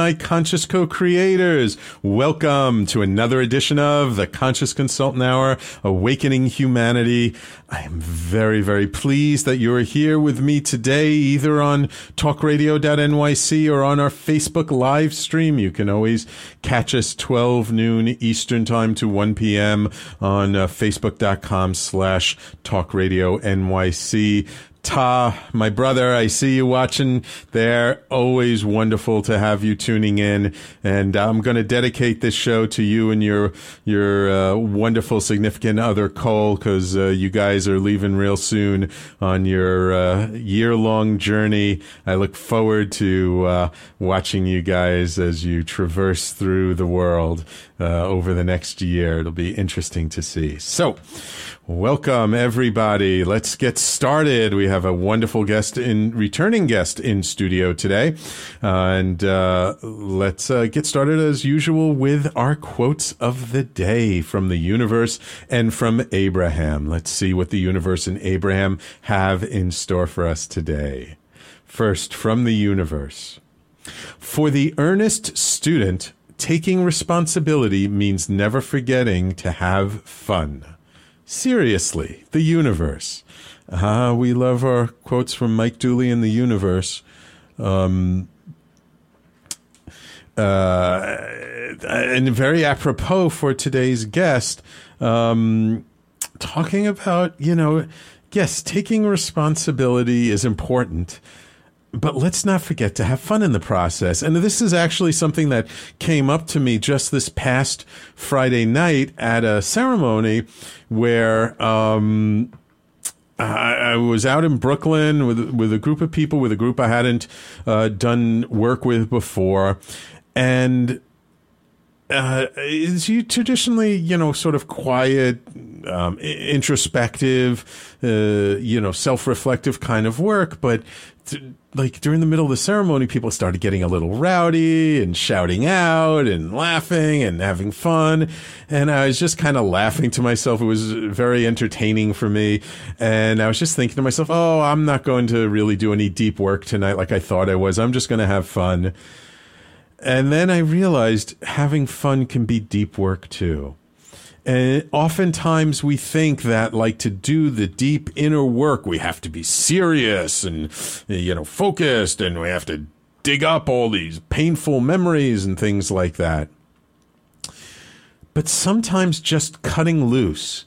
my conscious co creators. Welcome to another edition of the Conscious Consultant Hour Awakening Humanity. I am very, very pleased that you are here with me today, either on talkradio.nyc or on our Facebook live stream. You can always catch us 12 noon Eastern time to 1 p.m. on uh, facebook.com slash talkradio.nyc. Ta, my brother, I see you watching there. Always wonderful to have you tuning in. And I'm going to dedicate this show to you and your, your, uh, wonderful significant other, Cole, because, uh, you guys are leaving real soon on your, uh, year long journey. I look forward to, uh, watching you guys as you traverse through the world, uh, over the next year. It'll be interesting to see. So, Welcome everybody. Let's get started. We have a wonderful guest in returning guest in studio today. Uh, and uh, let's uh, get started as usual with our quotes of the day from the universe and from Abraham. Let's see what the universe and Abraham have in store for us today. First, from the universe. For the earnest student, taking responsibility means never forgetting to have fun. Seriously, the universe. Ah, we love our quotes from Mike Dooley in the universe. Um, uh, and very apropos for today's guest, um, talking about, you know, yes, taking responsibility is important but let's not forget to have fun in the process. And this is actually something that came up to me just this past Friday night at a ceremony where, um, I, was out in Brooklyn with with a group of people, with a group I hadn't uh, done work with before, and uh, is you traditionally, you know, sort of quiet, um, introspective, uh, you know, self-reflective kind of work, but like during the middle of the ceremony, people started getting a little rowdy and shouting out and laughing and having fun. And I was just kind of laughing to myself. It was very entertaining for me. And I was just thinking to myself, oh, I'm not going to really do any deep work tonight like I thought I was. I'm just going to have fun. And then I realized having fun can be deep work too. And oftentimes we think that like to do the deep inner work, we have to be serious and, you know, focused and we have to dig up all these painful memories and things like that. But sometimes just cutting loose,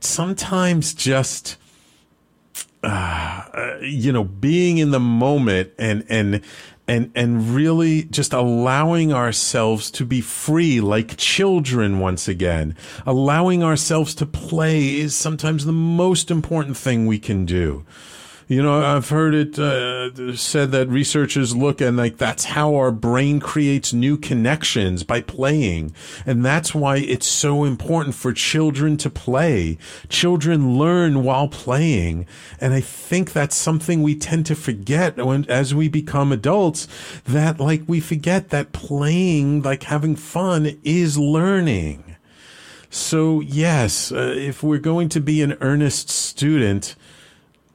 sometimes just, uh, you know, being in the moment and, and, and and really just allowing ourselves to be free like children once again. Allowing ourselves to play is sometimes the most important thing we can do you know, I've heard it uh, said that researchers look and like that's how our brain creates new connections by playing. And that's why it's so important for children to play. Children learn while playing. And I think that's something we tend to forget when, as we become adults, that like we forget that playing, like having fun is learning. So yes, uh, if we're going to be an earnest student,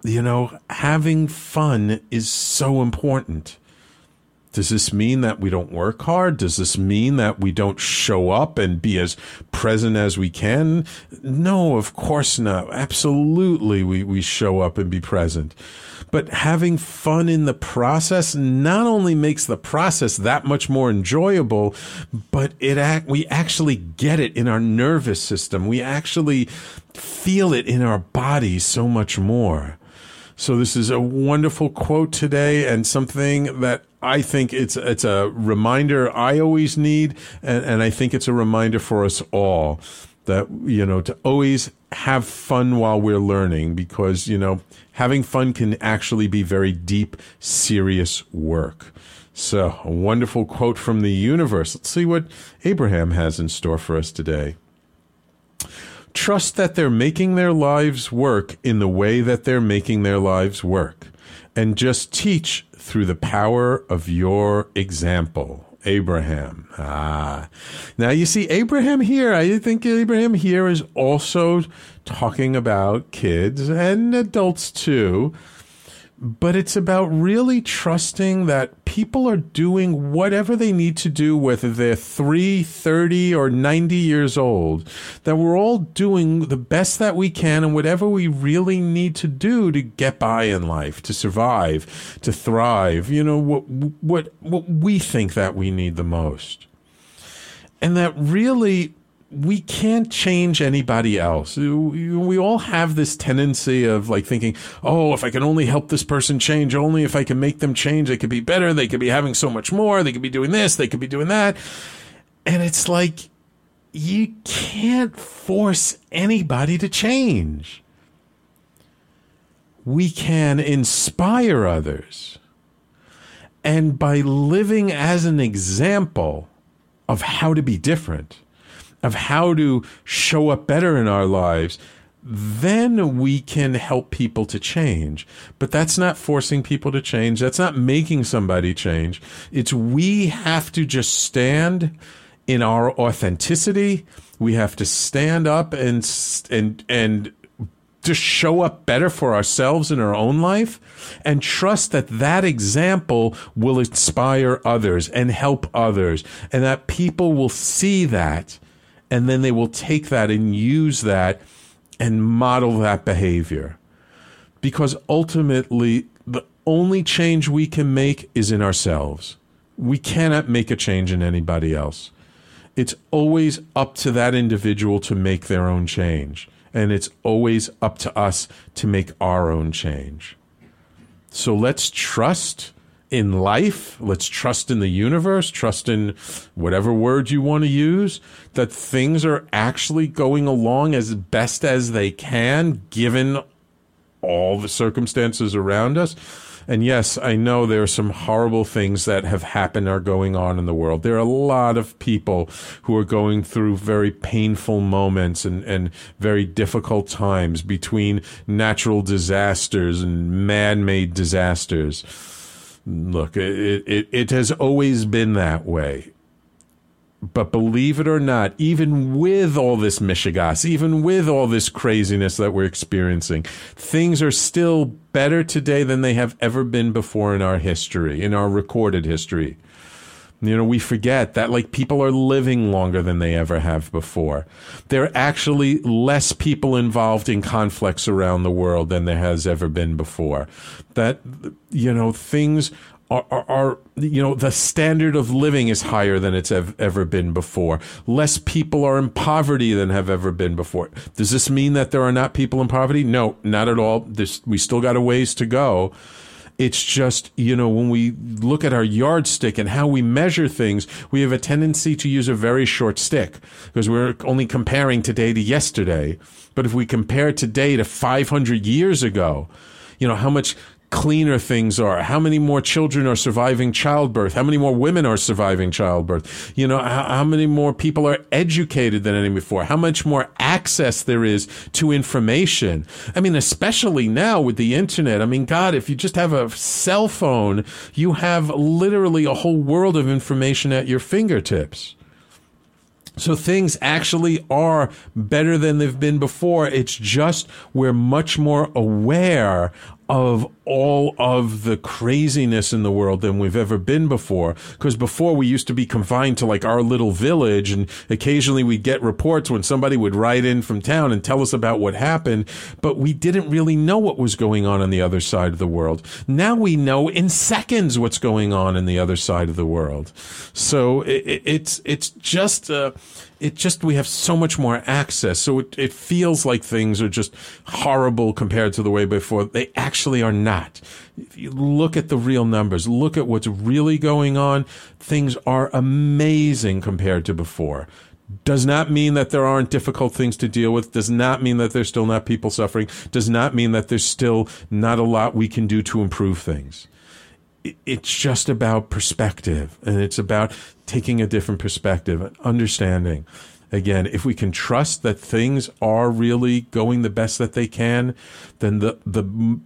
you know, having fun is so important. Does this mean that we don't work hard? Does this mean that we don't show up and be as present as we can? No, of course not. Absolutely, we, we show up and be present. But having fun in the process not only makes the process that much more enjoyable, but it act, we actually get it in our nervous system. We actually feel it in our bodies so much more. So this is a wonderful quote today and something that I think it's it's a reminder I always need and, and I think it's a reminder for us all that you know to always have fun while we're learning because you know having fun can actually be very deep serious work. So, a wonderful quote from the universe. Let's see what Abraham has in store for us today trust that they're making their lives work in the way that they're making their lives work. And just teach through the power of your example. Abraham. Ah. Now you see, Abraham here, I think Abraham here is also talking about kids and adults too. But it's about really trusting that people are doing whatever they need to do, whether they're 3, 30, or 90 years old, that we're all doing the best that we can and whatever we really need to do to get by in life, to survive, to thrive, you know, what, what, what we think that we need the most. And that really we can't change anybody else. We all have this tendency of like thinking, oh, if I can only help this person change, only if I can make them change, they could be better. They could be having so much more. They could be doing this. They could be doing that. And it's like, you can't force anybody to change. We can inspire others. And by living as an example of how to be different, of how to show up better in our lives, then we can help people to change. But that's not forcing people to change. That's not making somebody change. It's we have to just stand in our authenticity. We have to stand up and and and just show up better for ourselves in our own life and trust that that example will inspire others and help others and that people will see that and then they will take that and use that and model that behavior. Because ultimately, the only change we can make is in ourselves. We cannot make a change in anybody else. It's always up to that individual to make their own change. And it's always up to us to make our own change. So let's trust in life, let's trust in the universe, trust in whatever word you want to use, that things are actually going along as best as they can given all the circumstances around us. And yes, I know there are some horrible things that have happened or going on in the world. There are a lot of people who are going through very painful moments and, and very difficult times between natural disasters and man made disasters Look, it, it, it has always been that way. But believe it or not, even with all this mishigas, even with all this craziness that we're experiencing, things are still better today than they have ever been before in our history, in our recorded history. You know, we forget that like people are living longer than they ever have before. There are actually less people involved in conflicts around the world than there has ever been before. That, you know, things are, are, are, you know the standard of living is higher than it's ev- ever been before. Less people are in poverty than have ever been before. Does this mean that there are not people in poverty? No not at all. This we still got a ways to go it's just, you know, when we look at our yardstick and how we measure things, we have a tendency to use a very short stick because we're only comparing today to yesterday. But if we compare today to 500 years ago, you know, how much cleaner things are, how many more children are surviving childbirth, how many more women are surviving childbirth, you know, how, how, many more people are educated than any before, how much more access there is to information. I mean, especially now with the internet. I mean, God, if you just have a cell phone, you have literally a whole world of information at your fingertips. So things actually are better than they've been before. It's just we're much more aware of all of the craziness in the world than we've ever been before. Because before we used to be confined to like our little village and occasionally we'd get reports when somebody would write in from town and tell us about what happened, but we didn't really know what was going on on the other side of the world. Now we know in seconds what's going on in the other side of the world. So it, it's, it's just, uh, it just we have so much more access. So it, it feels like things are just horrible compared to the way before. They actually are not. If you look at the real numbers look at what's really going on things are amazing compared to before. Does not mean that there aren't difficult things to deal with. Does not mean that there's still not people suffering. Does not mean that there's still not a lot we can do to improve things. It's just about perspective and it's about taking a different perspective, understanding. Again, if we can trust that things are really going the best that they can, then the, the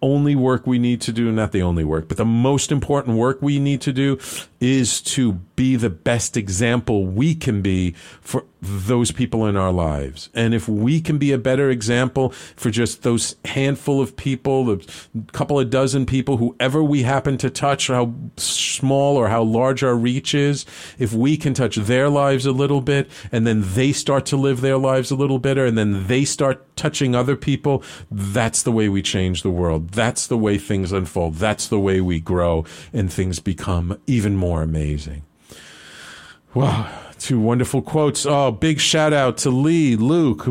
only work we need to do, not the only work, but the most important work we need to do is to be the best example we can be for those people in our lives. And if we can be a better example for just those handful of people, the couple of dozen people, whoever we happen to touch, how small or how large our reach is, if we can touch their lives a little bit and then they start to live their lives a little better and then they start touching other people, that's the way we change the world. That's the way things unfold. That's the way we grow and things become even more amazing. Wow. Two wonderful quotes. Oh, big shout out to Lee, Luke,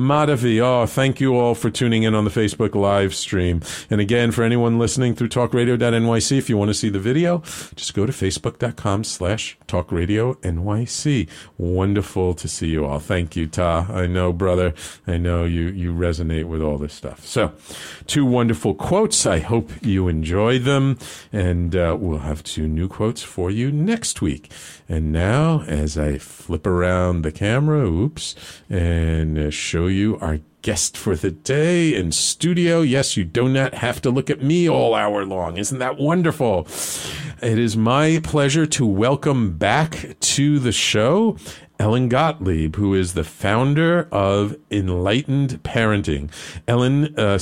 Madhavi. Oh, thank you all for tuning in on the Facebook live stream. And again, for anyone listening through talkradio.nyc, if you want to see the video, just go to facebook.com slash talkradio.nyc. Wonderful to see you all. Thank you, Ta. I know, brother, I know you, you resonate with all this stuff. So, two wonderful quotes. I hope you enjoy them. And uh, we'll have two new quotes for you next week. And now, as I flip around the camera, oops, and uh, show you our guest for the day in studio. Yes, you do not have to look at me all hour long. Isn't that wonderful? It is my pleasure to welcome back to the show Ellen Gottlieb, who is the founder of Enlightened Parenting. Ellen uh,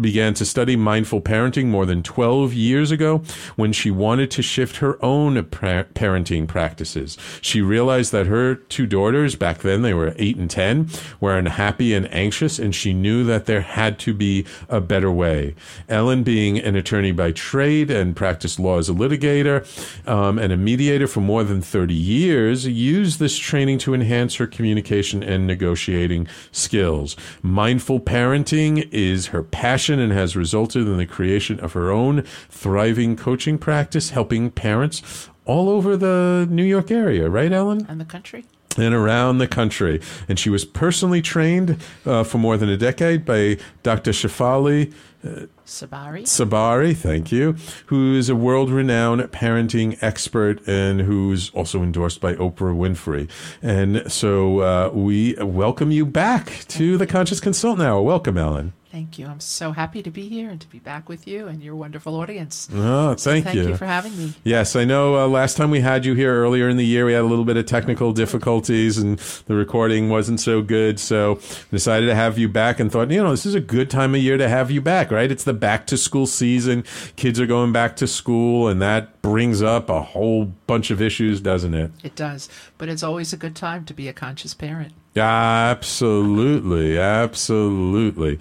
began to study mindful parenting more than 12 years ago when she wanted to shift her own pra- parenting practices. She realized that her two daughters, back then they were 8 and 10, were unhappy and anxious, and she knew that there had to be a better way. Ellen, being an attorney by trade and practiced law as a litigator um, and a mediator for more than 30 years, used this training to enhance her communication and negotiating skills. Mindful parenting is her passion passion and has resulted in the creation of her own thriving coaching practice, helping parents all over the New York area, right, Ellen? And the country and around the country. And she was personally trained uh, for more than a decade by Dr. Shefali. uh, Tsabary. Tsabary, thank you, who is a world renowned parenting expert and who's also endorsed by Oprah Winfrey. And so uh, we welcome you back to the Conscious Consultant Hour. Welcome, Ellen. Thank you. I'm so happy to be here and to be back with you and your wonderful audience. Oh, thank, thank you. Thank you for having me. Yes, I know uh, last time we had you here earlier in the year, we had a little bit of technical difficulties and the recording wasn't so good. So decided to have you back and thought, you know, this is a good time of year to have you back, right? It's the back to school season. Kids are going back to school and that brings up a whole bunch of issues, doesn't it? It does. But it's always a good time to be a conscious parent. Absolutely, absolutely.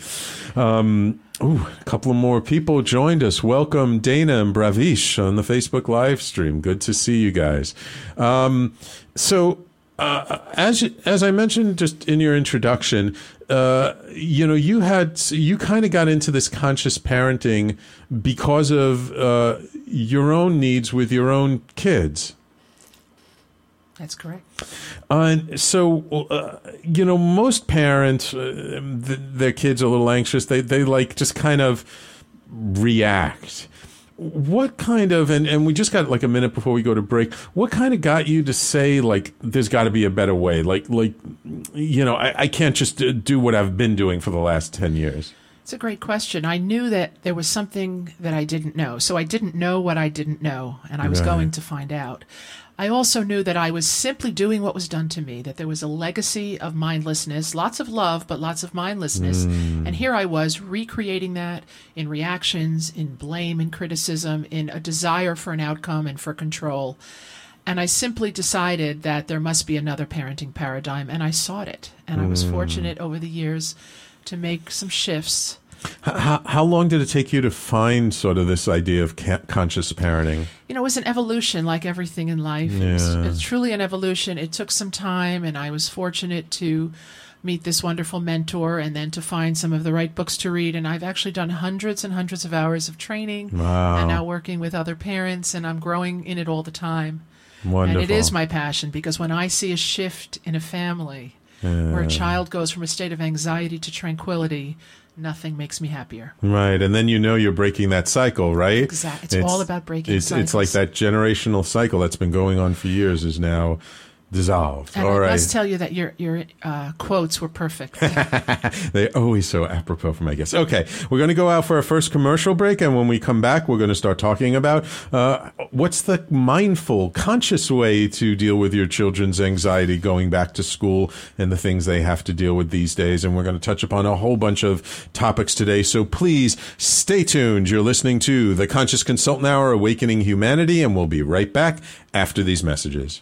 Um, ooh, a couple more people joined us. Welcome, Dana and Bravish on the Facebook live stream. Good to see you guys. Um, so, uh, as as I mentioned just in your introduction, uh, you know, you had you kind of got into this conscious parenting because of uh, your own needs with your own kids. That's correct. Uh, so, uh, you know, most parents, uh, th- their kids are a little anxious. They, they like just kind of react. What kind of, and, and we just got like a minute before we go to break, what kind of got you to say, like, there's got to be a better way? Like, like, you know, I, I can't just do what I've been doing for the last 10 years. It's a great question. I knew that there was something that I didn't know. So I didn't know what I didn't know, and I was right. going to find out. I also knew that I was simply doing what was done to me, that there was a legacy of mindlessness, lots of love, but lots of mindlessness. Mm. And here I was recreating that in reactions, in blame and criticism, in a desire for an outcome and for control. And I simply decided that there must be another parenting paradigm, and I sought it. And. I was mm. fortunate over the years to make some shifts how, how long did it take you to find sort of this idea of ca- conscious parenting? You know, it was an evolution like everything in life. Yeah. It's, it's truly an evolution. It took some time, and I was fortunate to meet this wonderful mentor and then to find some of the right books to read. And I've actually done hundreds and hundreds of hours of training wow. and now working with other parents, and I'm growing in it all the time. Wonderful. And it is my passion because when I see a shift in a family yeah. where a child goes from a state of anxiety to tranquility, nothing makes me happier. Right, and then you know you're breaking that cycle, right? Exactly. It's, it's all about breaking. It's it's like that generational cycle that's been going on for years is now dissolved. And All I right. must tell you that your your uh, quotes were perfect. They're always so apropos for my guests. Okay, we're going to go out for our first commercial break, and when we come back, we're going to start talking about uh, what's the mindful, conscious way to deal with your children's anxiety going back to school and the things they have to deal with these days. And we're going to touch upon a whole bunch of topics today. So please stay tuned. You're listening to the Conscious Consultant Hour, Awakening Humanity, and we'll be right back after these messages.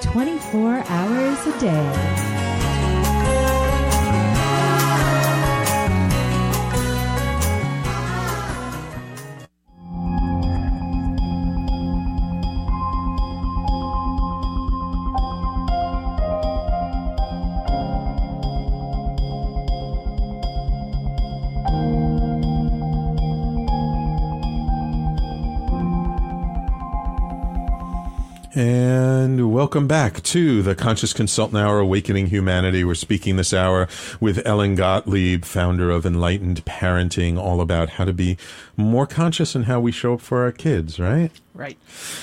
24 hours a day. Welcome back to the Conscious Consultant Hour, Awakening Humanity. We're speaking this hour with Ellen Gottlieb, founder of Enlightened Parenting, all about how to be more conscious in how we show up for our kids, right? Right.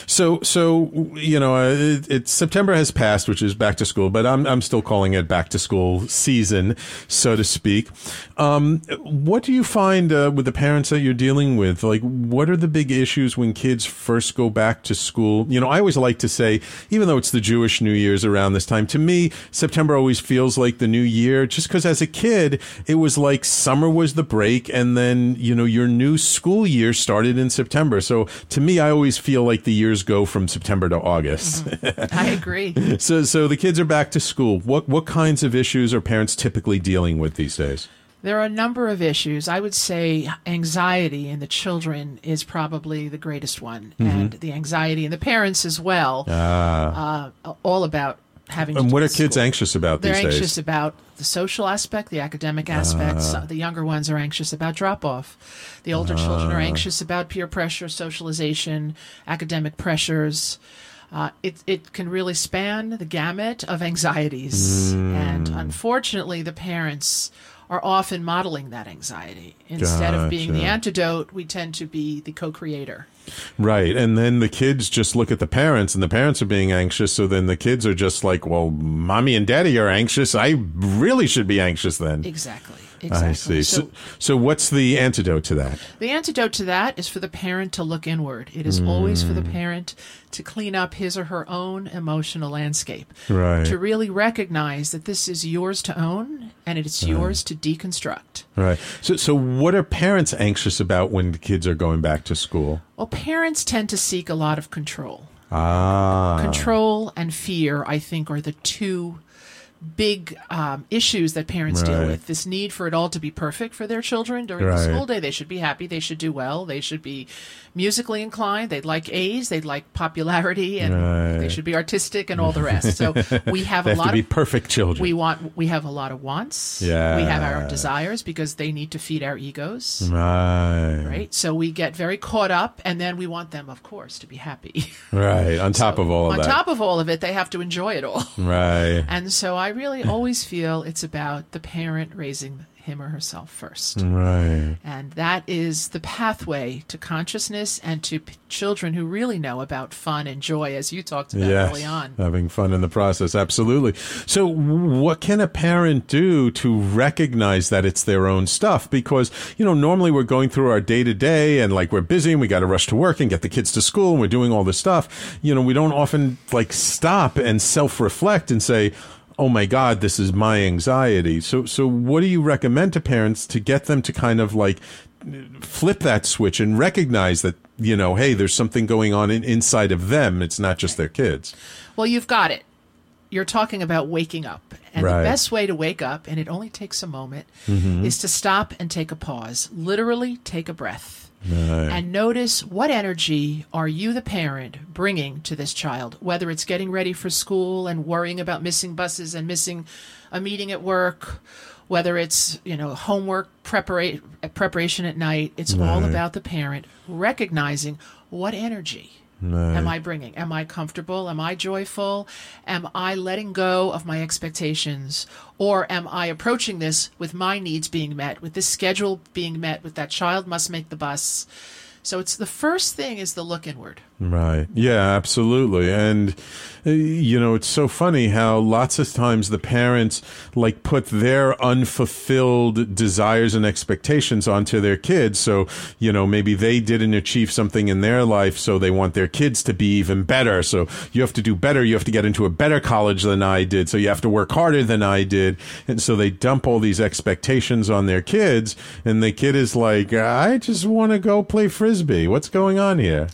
So, so you know, uh, it, September has passed, which is back to school, but I'm I'm still calling it back to school season, so to speak. Um, what do you find uh, with the parents that you're dealing with? Like, what are the big issues when kids first go back to school? You know, I always like to say, even though it's the Jewish New Year's around this time, to me, September always feels like the new year, just because as a kid, it was like summer was the break, and then you know your new school year started in September. So to me, I always feel like the years go from September to August. Mm-hmm. I agree. so so the kids are back to school. What what kinds of issues are parents typically dealing with these days? There are a number of issues. I would say anxiety in the children is probably the greatest one, mm-hmm. and the anxiety in the parents as well. Ah. Uh, all about having. to And what are kids school. anxious about They're these anxious days? about the social aspect, the academic aspects. Ah. the younger ones are anxious about drop off. The older children are anxious about peer pressure, socialization, academic pressures. Uh, it, it can really span the gamut of anxieties. Hmm. And unfortunately, the parents are often modeling that anxiety. Instead of being the antidote, we tend to be the co creator. Right. And then the kids just look at the parents and the parents are being anxious. So then the kids are just like, well, mommy and daddy are anxious. I really should be anxious then. Exactly. Exactly. I see. So, so what's the antidote to that? The antidote to that is for the parent to look inward. It is always for the Mm. parent to clean up his or her own emotional landscape. Right. To really recognize that this is yours to own and it's yours to deconstruct. Right. So, so what are parents anxious about when the kids are going back to school? Well, parents tend to seek a lot of control. Ah. Control and fear, I think, are the two big um, issues that parents deal with. This need for it all to be perfect for their children during Right. the school day. They should be happy. They should do well. They should be musically inclined. They'd like A's. They'd like popularity, and Right. they should be artistic and all the rest. So we have a have to lot be of perfect children. we want we have a lot of wants. Yeah. we have our desires because they need to feed our egos. right. Right, so we get very caught up, and then we want them, of course, to be happy. Right. On top So of all of on that. top of all of it, they have to enjoy it all. right. And so I I really always feel it's about the parent raising him or herself first. Right. And that is the pathway to consciousness and to p- children who really know about fun and joy, as you talked about Yes. early on. Having fun in the process. Absolutely. So, what can a parent do to recognize that it's their own stuff? Because, you know, normally we're going through our day to day and like we're busy and we got to rush to work and get the kids to school and we're doing all this stuff. You know, we don't often like stop and self reflect and say, Oh my God, this is my anxiety. So, so what do you recommend to parents to get them to kind of like flip that switch and recognize that, you know, hey, there's something going on in, inside of them. It's not just their kids. Well, you've got it. You're talking about waking up. And Right. the best way to wake up, and it only takes a moment, Mm-hmm. is to stop and take a pause. Literally take a breath. And notice what energy are you, the parent, bringing to this child, whether it's getting ready for school and worrying about missing buses and missing a meeting at work, whether it's, you know, homework prepara- preparation at night. It's all about the parent recognizing what energy am I bringing? Am I comfortable? Am I joyful? Am I letting go of my expectations? Or am I approaching this with my needs being met, with this schedule being met, with that child must make the bus? So it's the first thing is the look inward. Right. Yeah, absolutely. And, uh, you know, it's so funny how lots of times the parents like put their unfulfilled desires and expectations onto their kids. So, you know, maybe they didn't achieve something in their life, so they want their kids to be even better. So you have to do better. You have to get into a better college than I did. So you have to work harder than I did. And so they dump all these expectations on their kids. And the kid is like, I just want to go play frisbee. What's going on here?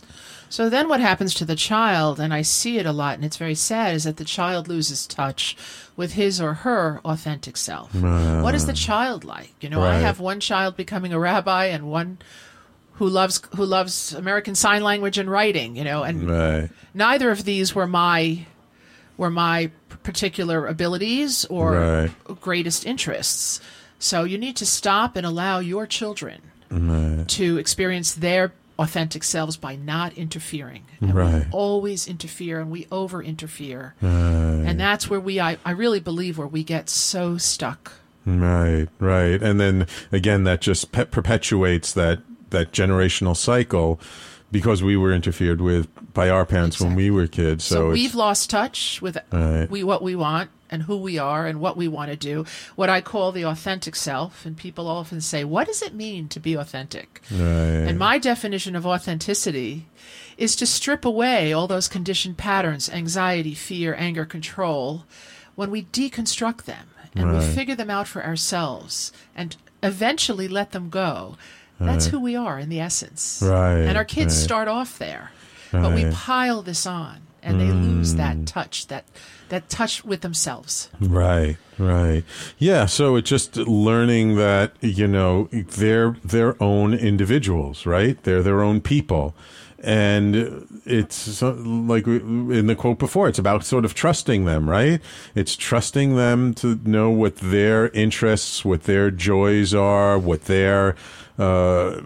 So then what happens to the child, and I see it a lot, and it's very sad, is that the child loses touch with his or her authentic self. what is the ah. child like? You know, I have one child becoming a rabbi and one who loves who loves American Sign Language and writing, you know, and Right. neither of these were my were my particular abilities or Right. greatest interests. So you need to stop and allow your children to experience their authentic selves by not interfering. And Right. we always interfere and we over interfere. And that's where we I, I really believe where we get so stuck. Right, right. And then again, that just pe- perpetuates that, that generational cycle because we were interfered with by our parents when we were kids. So, So, we've lost touch with Right. we what we want and who we are and what we want to do. What I call the authentic self. And people often say, "What does it mean to be authentic?" right, And my definition of authenticity is to strip away all those conditioned patterns, anxiety, fear, anger, control, when we deconstruct them and we figure them out for ourselves and eventually let them go. That's who we are in the essence. Right, And our kids right. start off there. But we pile this on and they lose that mm. touch, that that touch with themselves. Right, right. Yeah, so it's just learning that, you know, they're their own individuals, right? They're their own people. And it's like in the quote before, it's about sort of trusting them, right? It's trusting them to know what their interests, what their joys are, what their, uh,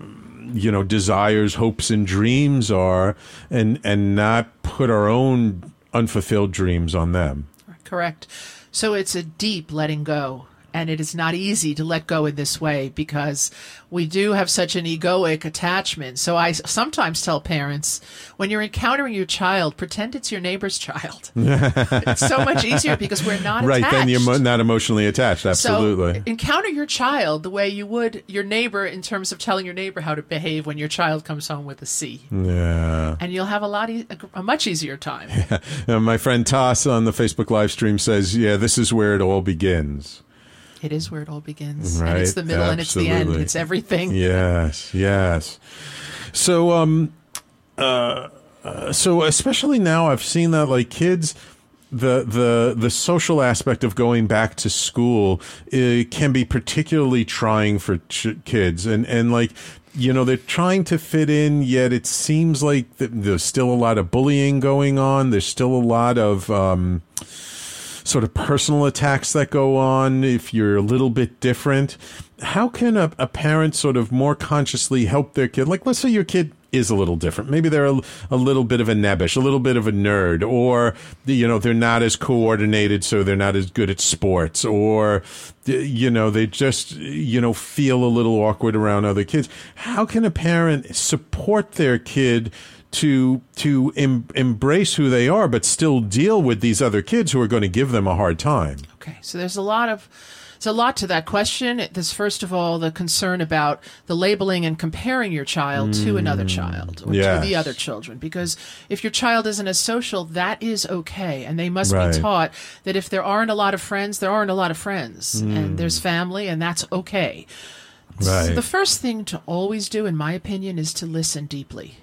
you know, desires, hopes, and dreams are, and, and not put our own unfulfilled dreams on them. Correct. So it's a deep letting go. And it is not easy to let go in this way because we do have such an egoic attachment. So I sometimes tell parents when you're encountering your child, pretend it's your neighbor's child. it's so much easier because we're not right attached. then you're not emotionally attached absolutely So encounter your child the way you would your neighbor in terms of telling your neighbor how to behave when your child comes home with a C. yeah And you'll have a lot e- a, much easier time. Uh, my friend toss on the facebook live stream says yeah this is where it all begins It is where it all begins. Right, And it's the middle and it's the end. It's everything. yes yes so um uh, uh so especially now i've seen that like kids the the the social aspect of going back to school uh, can be particularly trying for ch- kids and and like you know they're trying to fit in yet it seems like th- there's still a lot of bullying going on there's still a lot of um sort of personal attacks that go on if you're a little bit different. How can a, a parent sort of more consciously help their kid? Like, let's say your kid is a little different. Maybe they're a, a little bit of a nebbish, a little bit of a nerd, or you know they're not as coordinated, so they're not as good at sports, or you know they just you know feel a little awkward around other kids. How can a parent support their kid? To to em- embrace who they are, but still deal with these other kids who are going to give them a hard time. Okay, so there's a lot of there's a lot to that question. There's first of all the concern about the labeling and comparing your child to mm. another child or yes. to the other children, because if your child isn't as social, that is okay, and they must Right. be taught that if there aren't a lot of friends, there aren't a lot of friends, mm. and there's family, and that's okay. So Right. the first thing to always do, in my opinion, is to listen deeply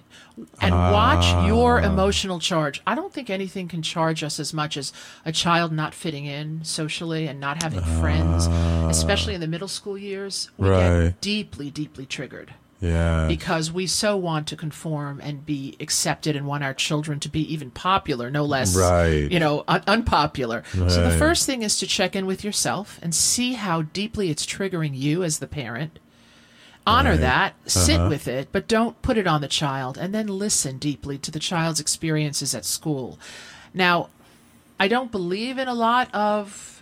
and ah. watch your emotional charge. I don't think anything can charge us as much as a child not fitting in socially and not having ah. friends, especially in the middle school years. We Right. get deeply, deeply triggered Yeah. because we so want to conform and be accepted and want our children to be even popular, no less, Right. you know, un- unpopular. So the first thing is to check in with yourself and see how deeply it's triggering you as the parent. Honor Right. that, sit Uh-huh. with it, but don't put it on the child, and then listen deeply to the child's experiences at school. Now, I don't believe in a lot of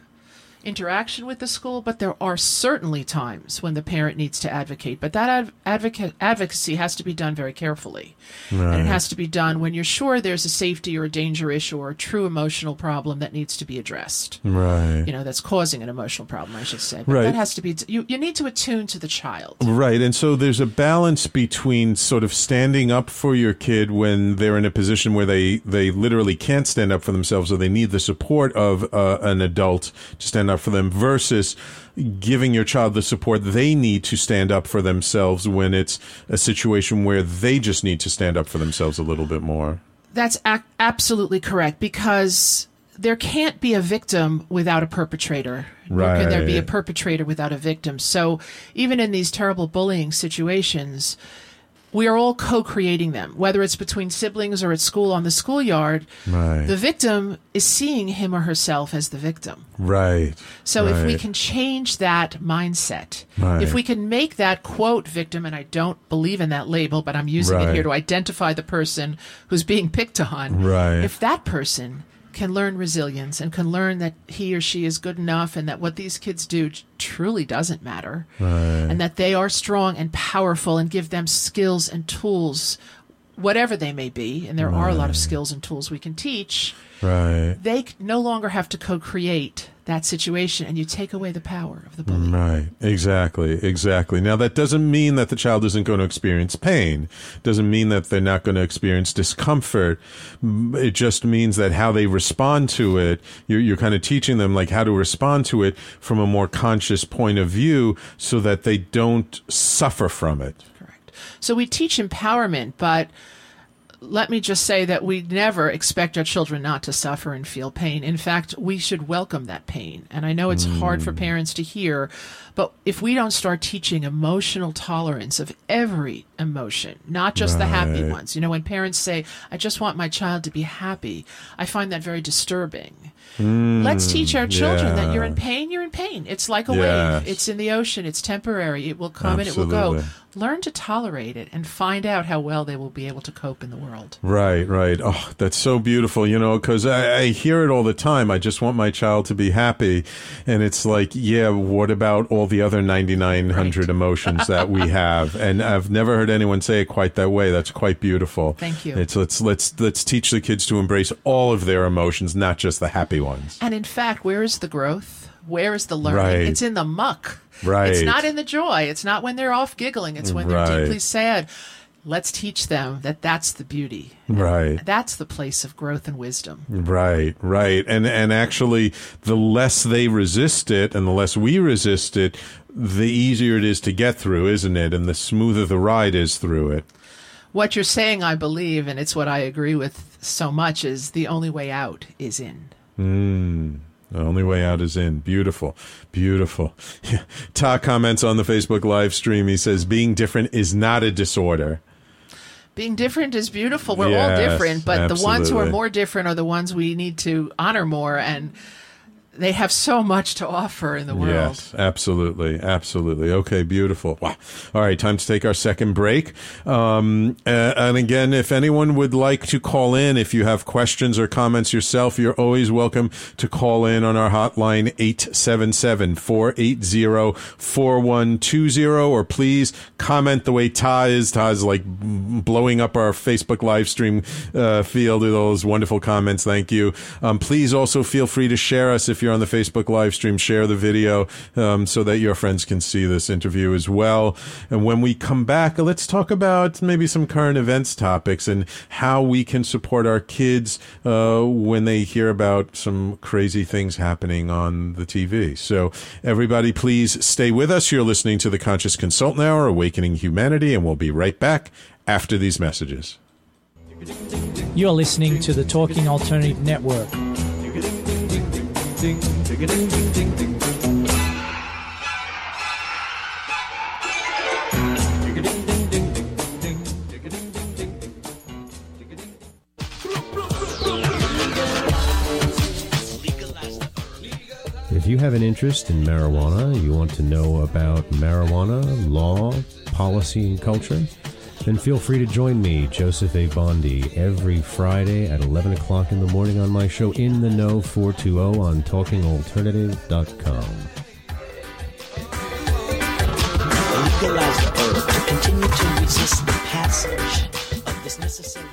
interaction with the school, but there are certainly times when the parent needs to advocate. But that adv- advocate advocacy has to be done very carefully, and it has to be done when you're sure there's a safety or a danger issue or a true emotional problem that needs to be addressed. right. You know, that's causing an emotional problem, I should say. But Right. that has to be. You you need to attune to the child. Right. And so there's a balance between sort of standing up for your kid when they're in a position where they, they literally can't stand up for themselves or they need the support of uh, an adult to stand up for them versus giving your child the support they need to stand up for themselves when it's a situation where they just need to stand up for themselves a little bit more. That's ac- absolutely correct because there can't be a victim without a perpetrator. Right. Nor can there be a perpetrator without a victim. So even in these terrible bullying situations, we are all co-creating them, whether it's between siblings or at school on the schoolyard. Right. The victim is seeing him or herself as the victim. Right. So if we can change that mindset, Right. if we can make that quote victim, and I don't believe in that label, but I'm using Right. it here to identify the person who's being picked on. Right. If that person can learn resilience and can learn that he or she is good enough and that what these kids do truly doesn't matter. And that they are strong and powerful and give them skills and tools whatever they may be and there are a lot of skills and tools we can teach Right. they no longer have to co-create that situation and you take away the power of the bully Right. Exactly. Exactly. Now that doesn't mean that the child isn't going to experience pain. Doesn't mean that they're not going to experience discomfort. It just means that how they respond to it, you're, you're kind of teaching them like how to respond to it from a more conscious point of view so that they don't suffer from it. So we teach empowerment but let me just say that we never expect our children not to suffer and feel pain. In fact, we should welcome that pain. And I know it's hard for mm. parents to hear, but if we don't start teaching emotional tolerance of every emotion, not just the happy ones. You know, when parents say, I just want my child to be happy, I find that very disturbing. Let's teach mm, our children that you're in pain, you're in pain. It's like a Yes. wave. It's in the ocean. It's temporary. It will come and it will go. Learn to tolerate it and find out how well they will be able to cope in the world. Right, right. Oh, that's so beautiful, you know, because I, I hear it all the time. I just want my child to be happy. And it's like, yeah, what about all the other 9,900 Right. emotions that we have? And I've never heard anyone say it quite that way. That's quite beautiful. Thank you. It's, let's, let's, let's teach the kids to embrace all of their emotions, not just the happy ones. And in fact, where is the growth? Where is the learning? Right. It's in the muck. Right. It's not in the joy. It's not when they're off giggling. It's when Right. they're deeply sad. Let's teach them that that's the beauty. Right. That's the place of growth and wisdom. Right, right. And and actually the less they resist it and the less we resist it, the easier it is to get through, isn't it? And the smoother the ride is through it. What you're saying, I believe, and it's what I agree with so much, is the only way out is in. Hmm. The only way out is in. Beautiful. Beautiful. Ta comments on the Facebook live stream. He says, being different is not a disorder. Being different is beautiful. We're all different, but the ones who are more different are the ones we need to honor more and they have so much to offer in the world. Yes, absolutely, absolutely. Okay, beautiful. Wow. All right, time to take our second break. Um, and again, if anyone would like to call in, if you have questions or comments yourself, you're always welcome to call in on our hotline 877-480-4120 or please comment the way Ta is. Ta is like blowing up our Facebook live stream uh, field with those wonderful comments. Thank you. Um, please also feel free to share us if you're on the Facebook live stream, share the video um, so that your friends can see this interview as well. And when we come back, let's talk about maybe some current events topics and how we can support our kids uh, when they hear about some crazy things happening on the TV. So, everybody, please stay with us. You're listening to the Conscious Consultant Hour, Awakening Humanity, and we'll be right back after these messages. You're listening to the Talking Alternative Network. If you have an interest in marijuana, you want to know about marijuana, law, policy, and culture, then feel free to join me, Joseph A. Bondy, every Friday at 11 o'clock in the morning on my show In the Know 420 on TalkingAlternative.com. legalize the to continue to resist the passage of this necessary.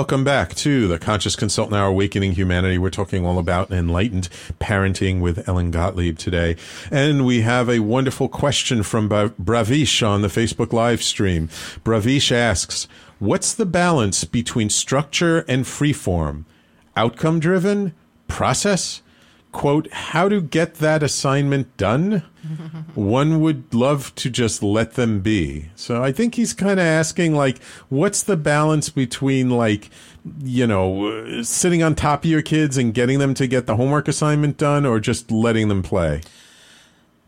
Welcome back to the Conscious Consultant Hour Awakening Humanity. We're talking all about enlightened parenting with Ellen Gottlieb today. And we have a wonderful question from Bravish on the Facebook live stream. Bravish asks, What's the balance between structure and freeform? Outcome driven? Process? Quote, how to get that assignment done? one would love to just let them be. So I think he's kind of asking, like, what's the balance between, like, you know, sitting on top of your kids and getting them to get the homework assignment done or just letting them play?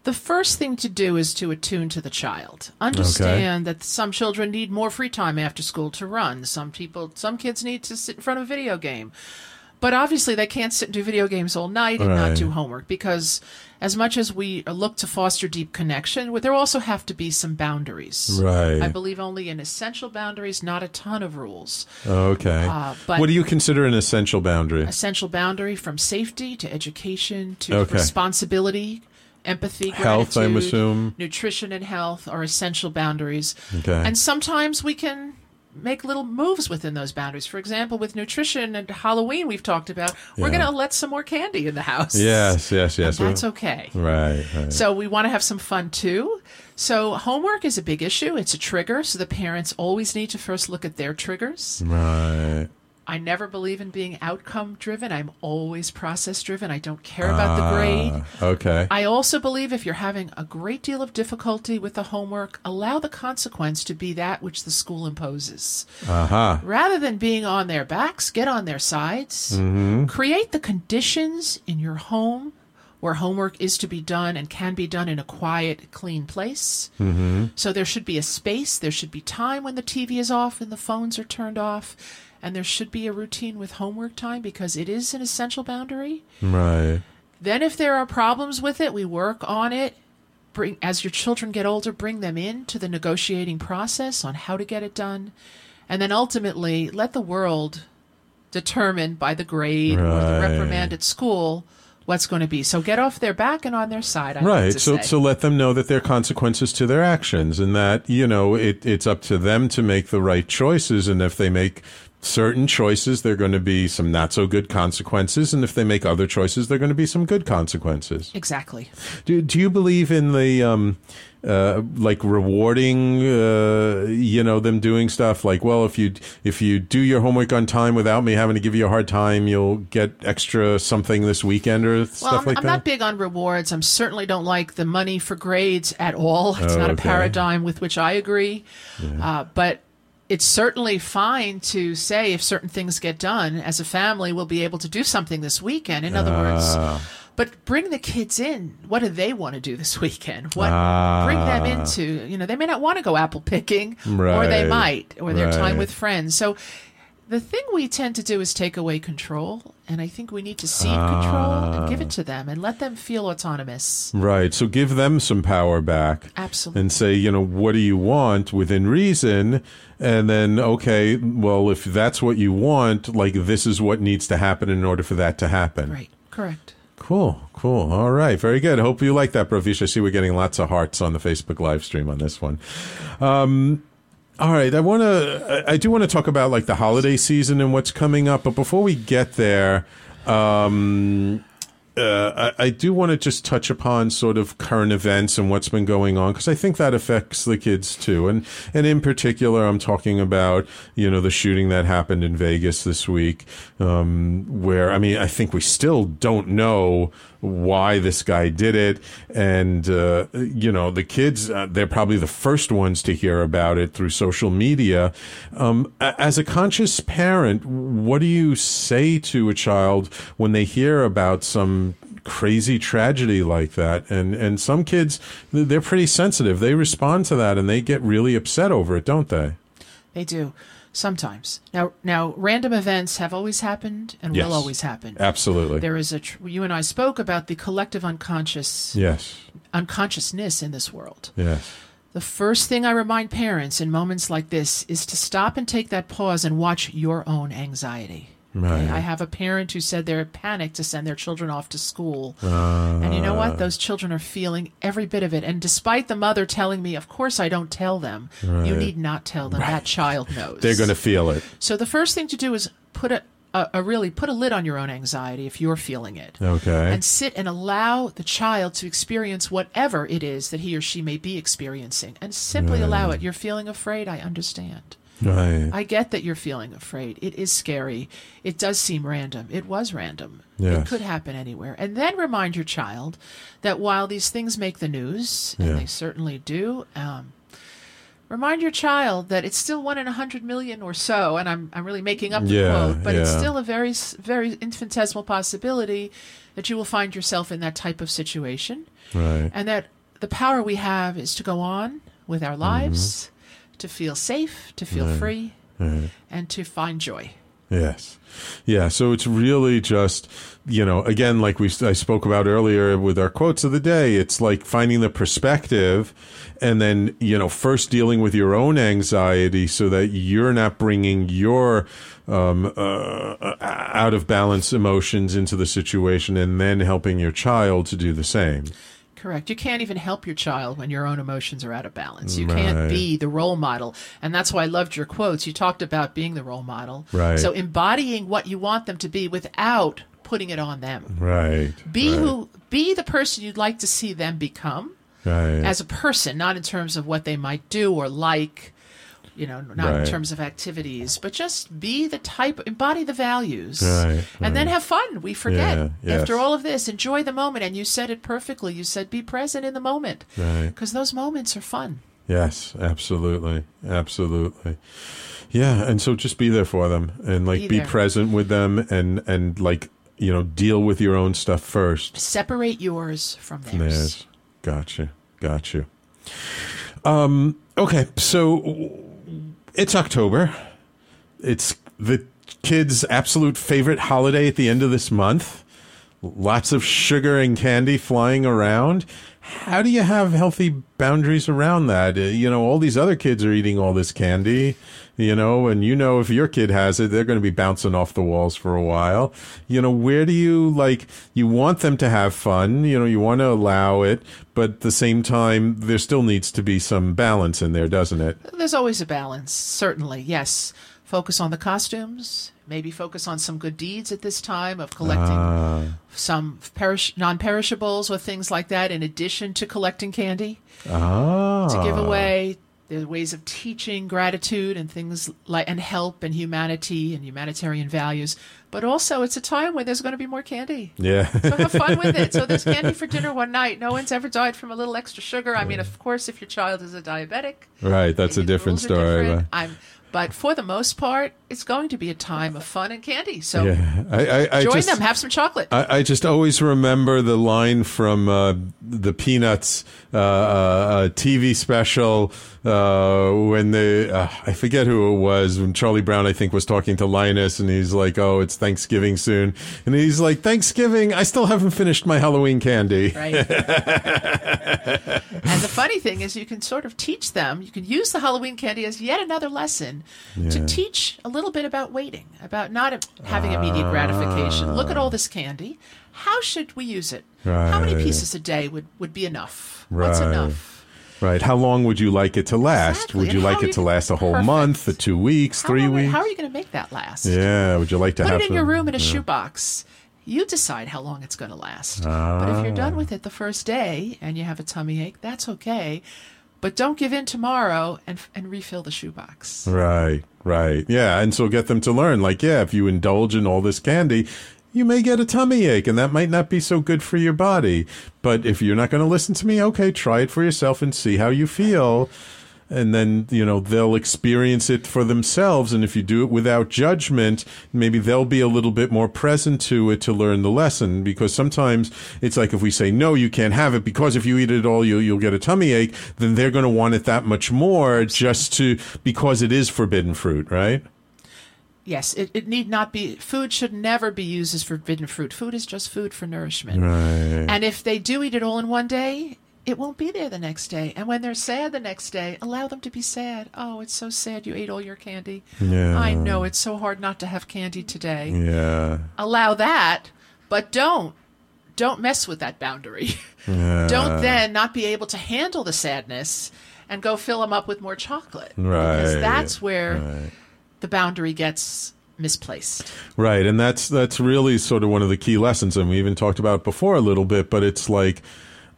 The first thing to do is to attune to the child. Understand that some children need more free time after school to run. Some people, some kids need to sit in front of a video game. But obviously, they can't sit and do video games all night and not do homework because, as much as we look to foster deep connection, there also have to be some boundaries. Right. I believe only in essential boundaries, not a ton of rules. Okay. Uh, but- what do you consider an essential boundary? Essential boundary from safety to education to Okay. responsibility, empathy, Health, I'm assume. nutrition and health are essential boundaries. Okay. And sometimes we can make little moves within those boundaries. For example, with nutrition and Halloween, we've talked about, we're Yeah. going to let some more candy in the house. Yes, yes, yes. And that's okay. Right, right. So we want to have some fun too. So homework is a big issue. It's a trigger. So the parents always need to first look at their triggers. right. I never believe in being outcome driven. I'm always process driven. I don't care about the grade. Ah, Okay. I also believe if you're having a great deal of difficulty with the homework, allow the consequence to be that which the school imposes. Aha. Rather than being on their backs, get on their sides. Mhm. Create the conditions in your home where homework is to be done and can be done in a quiet, clean place. Mm-hmm. So there should be a space, there should be time when the TV is off and the phones are turned off, and there should be a routine with homework time because it is an essential boundary. Right. Then if there are problems with it, we work on it. Bring as your children get older, bring them into the negotiating process on how to get it done. and then ultimately let the world determine by the grade or the reprimand at school what's going to be. So get off their back and on their side. I right so say. so let them know that there are consequences to their actions and that you know it, it's up to them to make the right choices and if they make certain choices there are going to be some not so good consequences and if they make other choices there are going to be some good consequences exactly. do, do you believe in the um uh, like rewarding, uh, you know, them doing stuff like, well, if you if you do your homework on time without me having to give you a hard time, you'll get extra something this weekend or stuff Well, I'm, like I'm that. not big on rewards. I am certainly don't like the money for grades at all. It's Oh, not a paradigm with which I agree. Uh, but it's certainly fine to say if certain things get done, as a family, we'll be able to do something this weekend. In other words, Ah. but bring the kids in. What do they want to do this weekend? What Ah. bring them into? You know, they may not want to go apple picking, or they might, or their time with friends. So. The thing we tend to do is take away control, and I think we need to cede control and give it to them and let them feel autonomous. Right. So give them some power back. Absolutely. And say, you know, what do you want within reason? And then, okay, well, if that's what you want, like this is what needs to happen in order for that to happen. Right. Correct. Cool, cool. All right, very good. Hope you like that, Bravish. I see we're getting lots of hearts on the Facebook live stream on this one. Um, all right, I want to. I do want to talk about like the holiday season and what's coming up, but before we get there, um, uh, I, I do want to just touch upon sort of current events and what's been going on because I think that affects the kids too, and and in particular, I'm talking about you know the shooting that happened in Vegas this week, um, where I mean I think we still don't know why this guy did it, and uh, you know the kids uh, they're probably the first ones to hear about it through social media. Um, as a conscious parent, what do you say to a child when they hear about some crazy tragedy like that? And and some kids they're pretty sensitive. They respond to that and they get really upset over it, don't they? They do sometimes. Now, now, random events have always happened and Yes. will always happen. Absolutely. There is a. Tr- you and I spoke about the collective unconscious yes. unconsciousness in this world. Yes. The first thing I remind parents in moments like this is to stop and take that pause and watch your own anxiety. Right. I have a parent who said they're panicked to send their children off to school. Ah. and you know what? Those children are feeling every bit of it. And despite the mother telling me, of course I don't tell them, you need not tell them. That child knows. They're going to feel it. So the first thing to do is put a, a, a really put a lid on your own anxiety if you're feeling it. Okay. And sit and allow the child to experience whatever it is that he or she may be experiencing. And simply allow it. You're feeling afraid, I understand. Right. I get that you're feeling afraid. It is scary. It does seem random. It was random. Yes. It could happen anywhere. And then remind your child that while these things make the news, and Yeah. they certainly do, um, remind your child that it's still one in a hundred million or so. And I'm I'm really making up the Yeah, quote, but it's still a very very infinitesimal possibility that you will find yourself in that type of situation, Right. and that the power we have is to go on with our lives, to feel safe, to feel free, and to find joy. Yes. Yeah. So it's really just, you know, again, like we I spoke about earlier with our quotes of the day, it's like finding the perspective and then, you know, first dealing with your own anxiety so that you're not bringing your um, uh, out of balance emotions into the situation and then helping your child to do the same. Correct. You can't even help your child when your own emotions are out of balance. You Right. can't be the role model. And that's why I loved your quotes. You talked about being the role model. Right. So embodying what you want them to be without putting it on them. Right. Be right, who be the person you'd like to see them become Right. as a person, not in terms of what they might do or like, you know, not Right. in terms of activities, but just be the type, embody the values, Right, and then have fun. We forget Yeah, yes. after all of this, enjoy the moment. And you said it perfectly. You said be present in the moment Right. because those moments are fun. Yes, absolutely. Absolutely. Yeah, and so just be there for them and like Be be, present with them and and like, you know, deal with your own stuff first. Separate yours from theirs. There's gotcha. Got you. Um okay, so it's October. It's the kids' absolute favorite holiday at the end of this month. lots of sugar and candy flying around. How do you have healthy boundaries around that? Uh, You know, all these other kids are eating all this candy, you know, and you know if your kid has it, they're going to be bouncing off the walls for a while. You know, where do you like you want them to have fun, you know, you want to allow it, but at the same time there still needs to be some balance in there, doesn't it? There's always a balance, certainly. Yes. Focus on the costumes, maybe focus on some good deeds at this time of collecting Ah. some perish- non perishables or things like that, in addition to collecting candy Ah. to give away. There are ways of teaching gratitude and things like and help and humanity and humanitarian values. But also, it's a time when there's going to be more candy. Yeah. So have fun with it. So there's candy for dinner one night. No one's ever died from a little extra sugar. I mean, of course, if your child is a diabetic, Right, that's a different story. different. but- I'm, but for the most part, it's going to be a time of fun and candy. So Yeah, I, I, I join just, them, have some chocolate. I, I just always remember the line from uh, the Peanuts uh, uh, TV special uh, when they, uh, I forget who it was, when Charlie Brown, I think, was talking to Linus and he's like, oh, it's Thanksgiving soon. And he's like, Thanksgiving, I still haven't finished my Halloween candy. Right. and the funny thing is, you can sort of teach them. You can use the Halloween candy as yet another lesson to Yeah. teach a little bit about waiting, about not having immediate gratification. Look at all this candy. How should we use it? How many pieces a day would, would be enough? What's Right. enough? Right. How long would you like it to last? Exactly. Would you And like it you- to last a whole Perfect. month, two weeks, How three weeks? How are you going to make that last? yeah. Would you like to Put have it in your room in a yeah. shoebox. You decide how long it's going to last. But if you're Ah. done with it the first day and you have a tummy ache, that's okay. But don't give in tomorrow and and refill the shoebox. Right, right. Yeah, and so get them to learn like, yeah, if you indulge in all this candy, you may get a tummy ache and that might not be so good for your body. But if you're not going to listen to me, okay, try it for yourself and see how you feel. And then, you know, they'll experience it for themselves. And if you do it without judgment, maybe they'll be a little bit more present to it to learn the lesson. Because sometimes it's like if we say, no, you can't have it because if you eat it all, you, you'll get a tummy ache, then they're going to want it that much more just to, because it is forbidden fruit, right? Yes, it, it need not be. Food should never be used as forbidden fruit. Food is just food for nourishment. Right. And if they do eat it all in one day, it won't be there the next day. And when they're sad the next day, allow them to be sad. Oh, it's so sad you ate all your candy. Yeah. I know it's so hard not to have candy today. Yeah. Allow that, but don't don't mess with that boundary. Yeah. don't then not be able to handle the sadness and go fill them up with more chocolate. Right. Because that's where Right. the boundary gets misplaced. Right, and that's that's really sort of one of the key lessons, and we even talked about it before a little bit. But it's like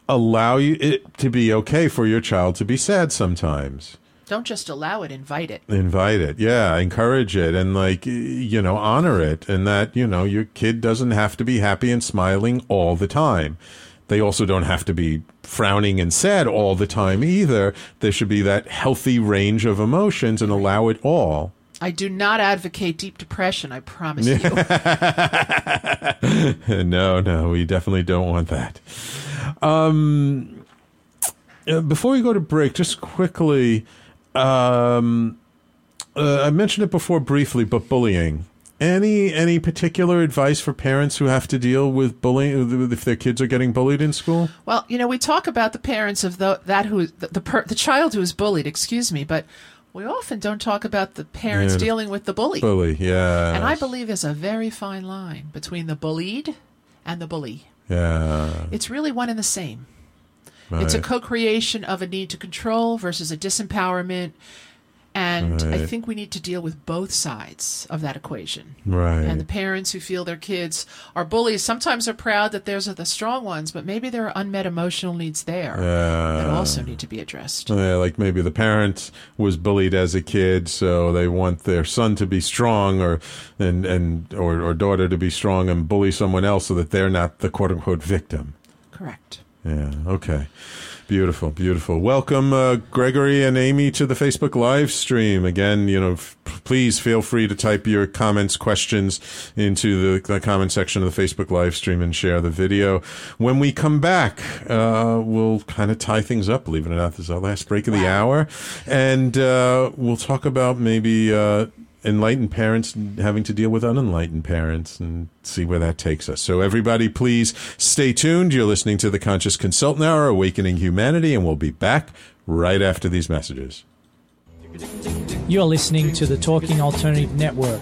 allow you it to be okay for your child to be sad sometimes. Don't just allow it, invite it. Invite it, yeah, encourage it, and like you know, honor it, and that you know your kid doesn't have to be happy and smiling all the time. They also don't have to be frowning and sad all the time either. There should be that healthy range of emotions and allow it all. I do not advocate deep depression, I promise you. no, no, we definitely don't want that. Um, uh, before we go to break, just quickly, um, uh, I mentioned it before briefly, but bullying. Any any particular advice for parents who have to deal with bullying if their kids are getting bullied in school? Well, you know, we talk about the parents of the that who the the, per, the child who is bullied. Excuse me, but we often don't talk about the parents Yeah, dealing with the bully. Bully, yeah, And I believe there's a very fine line between the bullied and the bully. Yeah, It's really one and the same. It's a co-creation of a need to control versus a disempowerment. And I think we need to deal with both sides of that equation. Right. And the parents who feel their kids are bullies sometimes are proud that theirs are the strong ones, but maybe there are unmet emotional needs there that also need to be addressed. Yeah, like maybe the parent was bullied as a kid, so they want their son to be strong, or and and or, or daughter to be strong and bully someone else, so that they're not the quote unquote victim. Correct. Yeah. Okay. Beautiful, beautiful. Welcome, uh, Gregory and Amy, to the Facebook live stream. Again, you know, f- please feel free to type your comments, questions into the, the comment section of the Facebook live stream and share the video. When we come back, uh, we'll kind of tie things up. Believe it or not, this is our last break of the hour, and uh, we'll talk about maybe. Uh, enlightened parents having to deal with unenlightened parents and see where that takes us. So, everybody, please stay tuned. You're listening to the Conscious Consultant Hour, Awakening Humanity, and we'll be back right after these messages. You're listening to the Talking Alternative Network.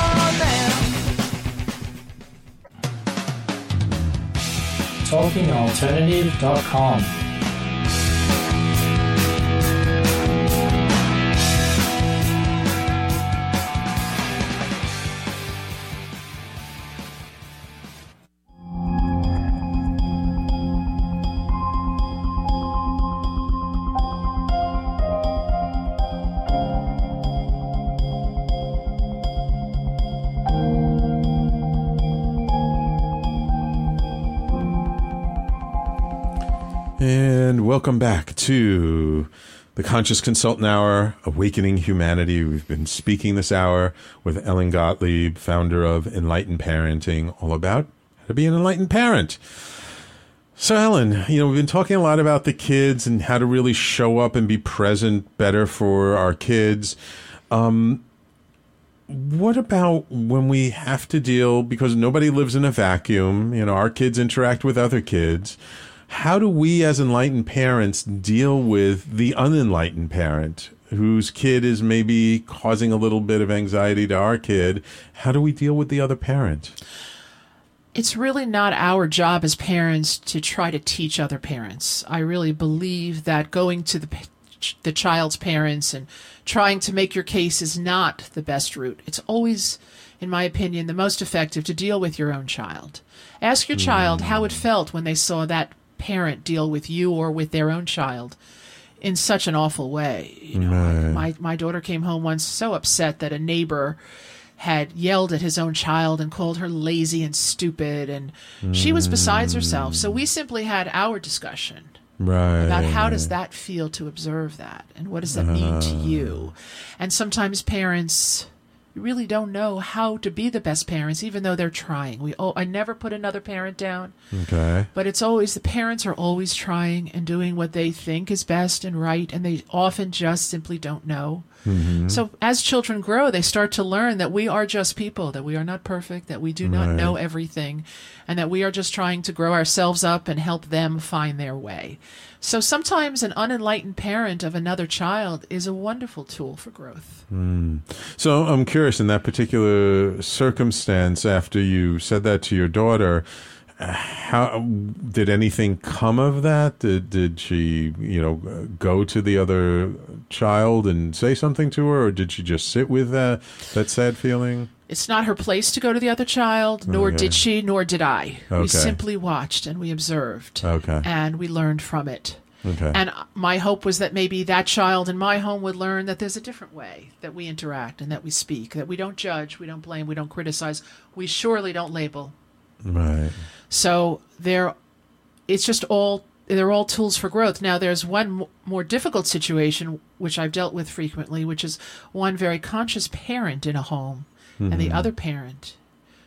TalkingAlternative.com. welcome back to the Conscious Consultant Hour, Awakening Humanity. We've been speaking this hour with Ellen Gottlieb, founder of Enlightened Parenting, all about how to be an enlightened parent. So, Ellen, you know, we've been talking a lot about the kids and how to really show up and be present better for our kids. Um, what about when we have to deal because nobody lives in a vacuum you know our kids interact with other kids how do we as enlightened parents deal with the unenlightened parent whose kid is maybe causing a little bit of anxiety to our kid how do we deal with the other parent it's really not our job as parents to try to teach other parents. I really believe that going to the the child's parents and trying to make your case is not the best route. It's always, in my opinion, the most effective to deal with your own child. Ask your child how it hmm. felt when they saw that parent deal with you or with their own child in such an awful way. You know, Right. my my daughter came home once so upset that a neighbor had yelled at his own child and called her lazy and stupid and she was besides herself. So we simply had our discussion right about how does that feel to observe that and what does that mean to uh-huh. you and sometimes parents really don't know how to be the best parents even though they're trying. We oh i never put another parent down. Okay. But it's always the parents are always trying and doing what they think is best and right and they often just simply don't know. Mm-hmm. So as children grow they start to learn that we are just people that we are not perfect that we do not Right. know everything and that we are just trying to grow ourselves up and help them find their way so sometimes an unenlightened parent of another child is a wonderful tool for growth hmm. So I'm curious in that particular circumstance, after you said that to your daughter, how did anything come of that? Did, did she, you know, go to the other child and say something to her, or did she just sit with that that sad feeling? It's not her place to go to the other child, nor Okay. did she, nor did I. Okay. We simply watched and we observed. Okay. And we learned from it. Okay. And my hope was that maybe that child in my home would learn that there's a different way that we interact and that we speak, that we don't judge, we don't blame, we don't criticize, we surely don't label. right. So there, it's just all they're all tools for growth. Now there's one m- more difficult situation which I've dealt with frequently, which is one very conscious parent in a home, and the other parent,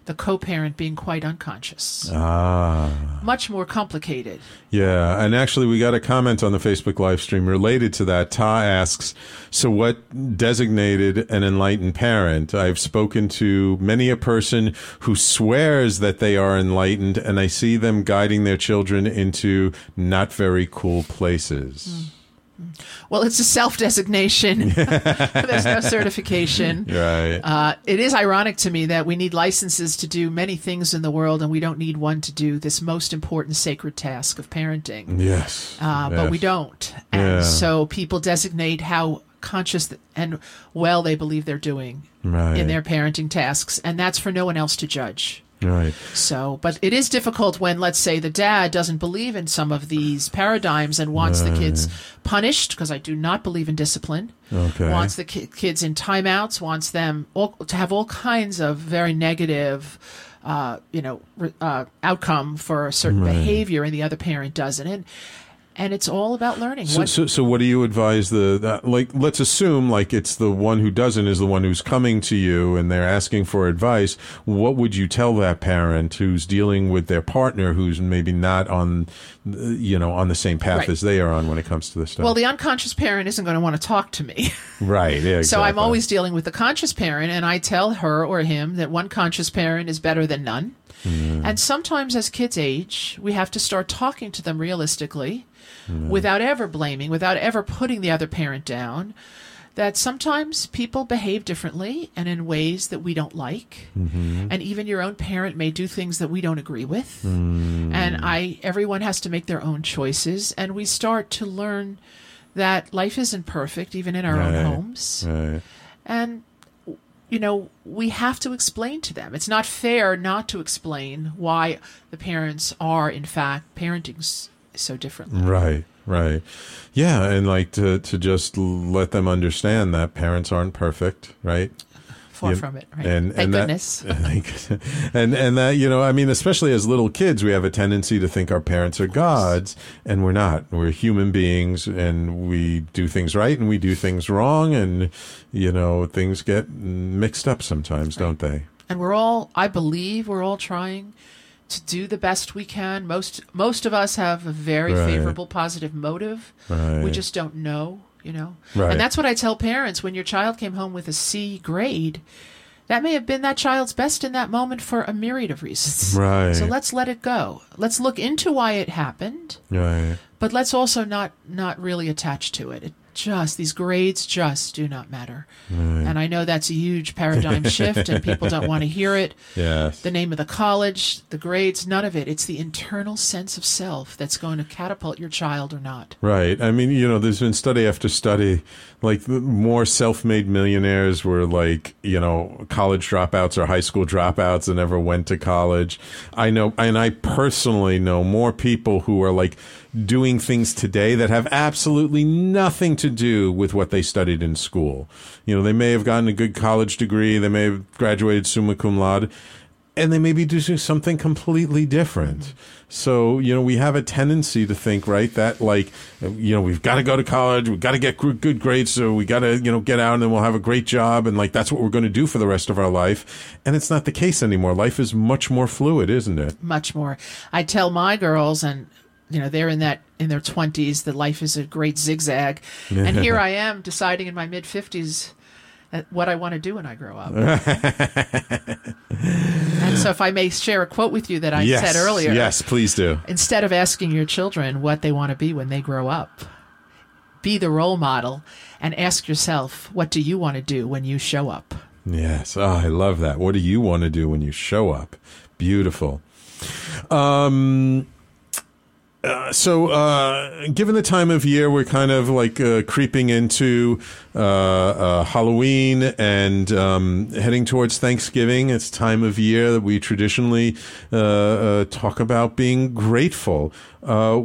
the co-parent, being quite unconscious. Ah. Much more complicated. Yeah, and actually, we got a comment on the Facebook live stream related to that. Ta asks, "So, what designated an enlightened parent?" I've spoken to many a person who swears that they are enlightened, and I see them guiding their children into not very cool places. Well, it's a self-designation. There's no certification. Right. Uh, it is ironic to me that we need licenses to do many things in the world, and we don't need one to do this most important sacred task of parenting. yes. Uh, But we don't. And Yeah. so people designate how conscious and well they believe they're doing Right. in their parenting tasks, and that's for no one else to judge. Right. So, but it is difficult when, let's say, the dad doesn't believe in some of these paradigms and wants the kids punished, because I do not believe in discipline. Okay. Wants the ki- kids in timeouts, wants them all, to have all kinds of very negative, uh, you know, uh, outcome for a certain Right. behavior, and the other parent doesn't. And, and it's all about learning. So, What- so, so what do you advise the like? Let's assume like it's the one who doesn't is the one who's coming to you and they're asking for advice. What would you tell that parent who's dealing with their partner who's maybe not on, uh, you know, on the same path Right. as they are on when it comes to this stuff? well, the unconscious parent isn't going to want to talk to me. right. Yeah. So I'm always dealing with the conscious parent, and I tell her or him that one conscious parent is better than none. Mm-hmm. And sometimes, as kids age, we have to start talking to them realistically without ever blaming, without ever putting the other parent down. That sometimes people behave differently and in ways that we don't like. Mm-hmm. And even your own parent may do things that we don't agree with. Mm. And I everyone has to make their own choices and we start to learn that life isn't perfect even in our Right. own homes Right. and you know we have to explain to them it's not fair not to explain why the parents are in fact parenting so differently Right, right. Yeah, and like to to just let them understand that parents aren't perfect, right? Far You- from it right? And, thank and that- goodness. Thank- and and that you know, I mean, especially as little kids, we have a tendency to think our parents are gods, and we're not. We're human beings, and we do things right, and we do things wrong, and you know, things get mixed up sometimes, don't they? and we're all i believe we're all trying to do the best we can. Most most of us have a very Right. favorable positive motive. We just don't know you know Right. and that's what i tell parents when your child came home with a c grade that may have been that child's best in that moment for a myriad of reasons Right. so let's let it go let's look into why it happened Right. but let's also not not really attach to it. It just these grades just do not matter. And I know that's a huge paradigm shift and people don't want to hear it. Yes. The name of the college, the grades, none of it. It's the internal sense of self that's going to catapult your child or not. Right. I mean, you know, there's been study after study, like more self-made millionaires were like, you know, college dropouts or high school dropouts and never went to college. I know, and I personally know more people who are like doing things today that have absolutely nothing to do with what they studied in school. You know, they may have gotten a good college degree, they may have graduated summa cum laude, and they may be doing something completely different. So, you know, we have a tendency to think, right, that like, you know, we've got to go to college, we've got to get good grades, so we got to, you know, get out and then we'll have a great job, and like that's what we're going to do for the rest of our life. And it's not the case anymore. Life is much more fluid, isn't it? Much more. I tell my girls and you know, they're in that in their twenties that life is a great zigzag. and here I am deciding in my mid fifties what I want to do when I grow up. and so if I may share a quote with you that I yes, said earlier. Yes, please do. instead of asking your children what they want to be when they grow up, be the role model and ask yourself, what do you want to do when you show up? Yes. Oh, I love that. What do you want to do when you show up? Beautiful. Um, uh, so, uh, given the time of year, we're kind of like uh, creeping into uh, uh, Halloween and um, heading towards Thanksgiving. It's time of year that we traditionally talk about being grateful. Uh,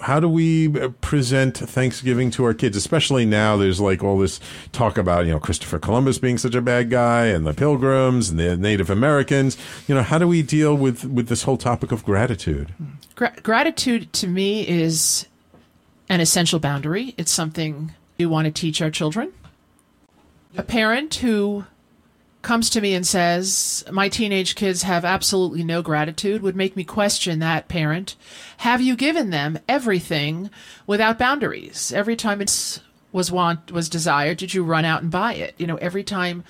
how do we present Thanksgiving to our kids? Especially now, there's like all this talk about you know Christopher Columbus being such a bad guy, and the Pilgrims and the Native Americans. You know, how do we deal with with this whole topic of gratitude? Gra- gratitude to me is an essential boundary. It's something we want to teach our children. A parent who comes to me and says, My teenage kids have absolutely no gratitude would make me question that parent. Have you given them everything without boundaries? Every time it was want was desired, did you run out and buy it? You know, every time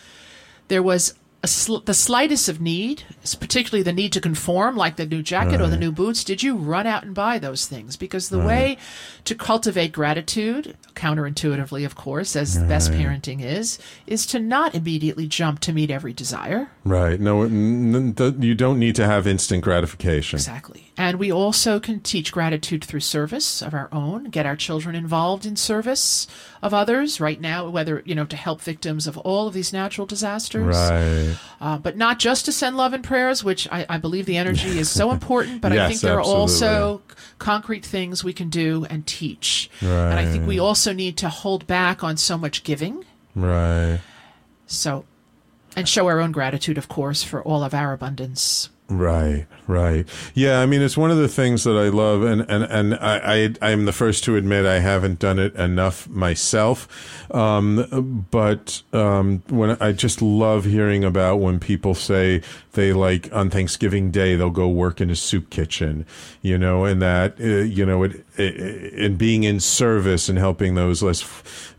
there was sl- the slightest of need, particularly the need to conform, like the new jacket or the new boots, did you run out and buy those things? Because the Right. way to cultivate gratitude, counterintuitively, of course, as the best parenting is, is to not immediately jump to meet every desire. Right. No, n- n- th- you don't need to have instant gratification. Exactly. And we also can teach gratitude through service of our own, get our children involved in service of others right now, whether, you know, to help victims of all of these natural disasters. Right. Uh, but not just to send love and prayers, which I, I believe the energy is so important, but I think there absolutely. are also concrete things we can do and teach. And I think we also need to hold back on so much giving. Right. So, and show our own gratitude, of course, for all of our abundance. Right, right. Yeah, I mean, it's one of the things that I love, and and and I I am the first to admit I haven't done it enough myself. Um, but um, when I just love hearing about when people say they like on Thanksgiving Day they'll go work in a soup kitchen, you know, and that uh, you know it, and being in service and helping those less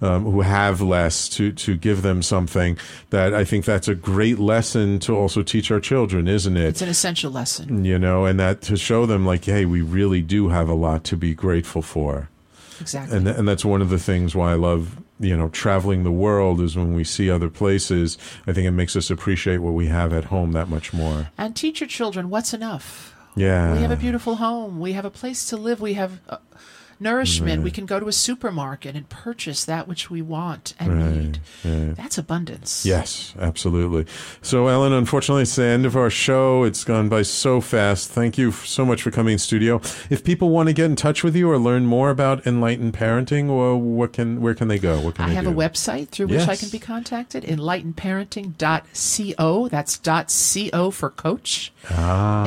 um, who have less to to give them something that I think that's a great lesson to also teach our children, isn't it? It's an essential lesson. you know, and that to show them like, hey, we really do have a lot to be grateful for. Exactly. And th- and that's one of the things why I love you know traveling the world is when we see other places. I think it makes us appreciate what we have at home that much more. And teach your children what's enough. Yeah. We have a beautiful home. We have a place to live. We have uh, nourishment. Right. We can go to a supermarket and purchase that which we want and Right, need. right. That's abundance. Yes, absolutely. So, Ellen, unfortunately, it's the end of our show. It's gone by so fast. Thank you so much for coming in studio. If people want to get in touch with you or learn more about enlightened parenting, well, what can where can they go? What can I have do? a website through which I can be contacted, enlightenedparenting.co. That's dot .co for coach. Ah.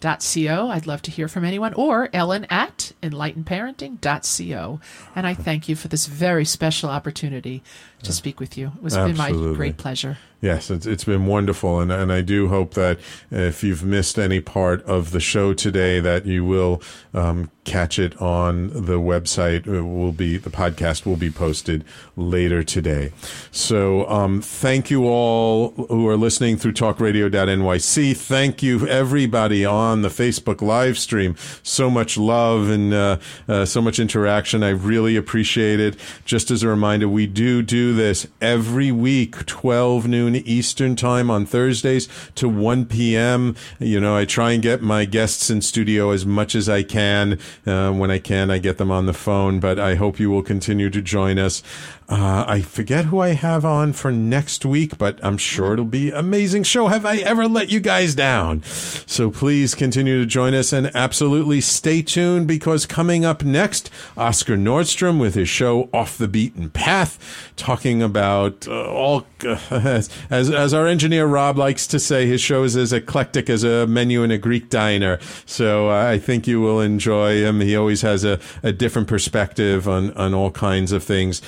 Enlightenedparenting.co. I'd love to hear from anyone. Or Ellen at enlightenedparenting.co. And I thank you for this very special opportunity to speak with you. It was been my great pleasure. Yes, it's, it's been wonderful, and and I do hope that if you've missed any part of the show today, that you will um, catch it on the website. It will be the podcast will be posted later today. So um, thank you all who are listening through TalkRadio.nyc. Thank you everybody on the Facebook live stream. So much love and uh, uh, so much interaction. I really appreciate it. Just as a reminder, we do do this every week, 12 noon Eastern time on Thursdays to 1 p.m. You know, I try and get my guests in studio as much as I can. Uh, when I can, I get them on the phone, but I hope you will continue to join us. Uh, I forget who I have on for next week, but I'm sure it'll be amazing show. Have I ever let you guys down? So please continue to join us and absolutely stay tuned because coming up next, Oscar Nordstrom with his show Off the Beaten Path, talking about uh, all, as, as, our engineer Rob likes to say, his show is as eclectic as a menu in a Greek diner. So uh, I think you will enjoy him. He always has a, a different perspective on, on all kinds of things.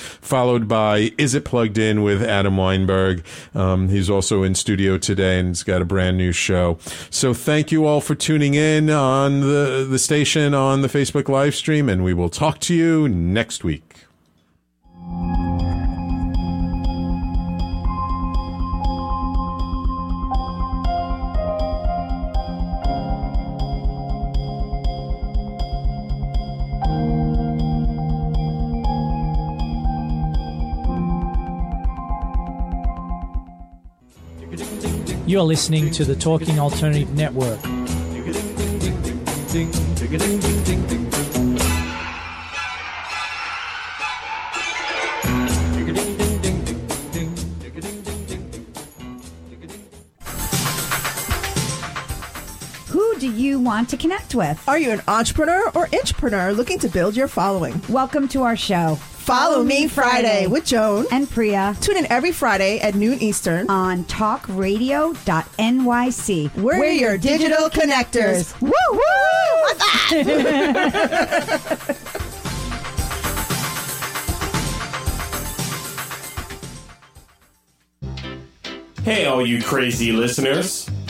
Followed by Is It Plugged In with Adam Weinberg. Um, he's also in studio today and he's got a brand new show. So thank you all for tuning in on the, the station on the Facebook live stream, and we will talk to you next week. You're listening to the Talking Alternative Network. Who do you want to connect with? Are you an entrepreneur or intrapreneur looking to build your following? Welcome to our show. Follow Me Friday with Joan and Priya. Tune in every Friday at noon Eastern on talkradio.nyc. We're, your digital connectors. Woo woo! What's that? Hey, all you crazy listeners.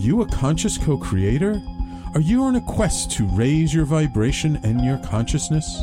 you a conscious co creator? Are you on a quest to raise your vibration and your consciousness?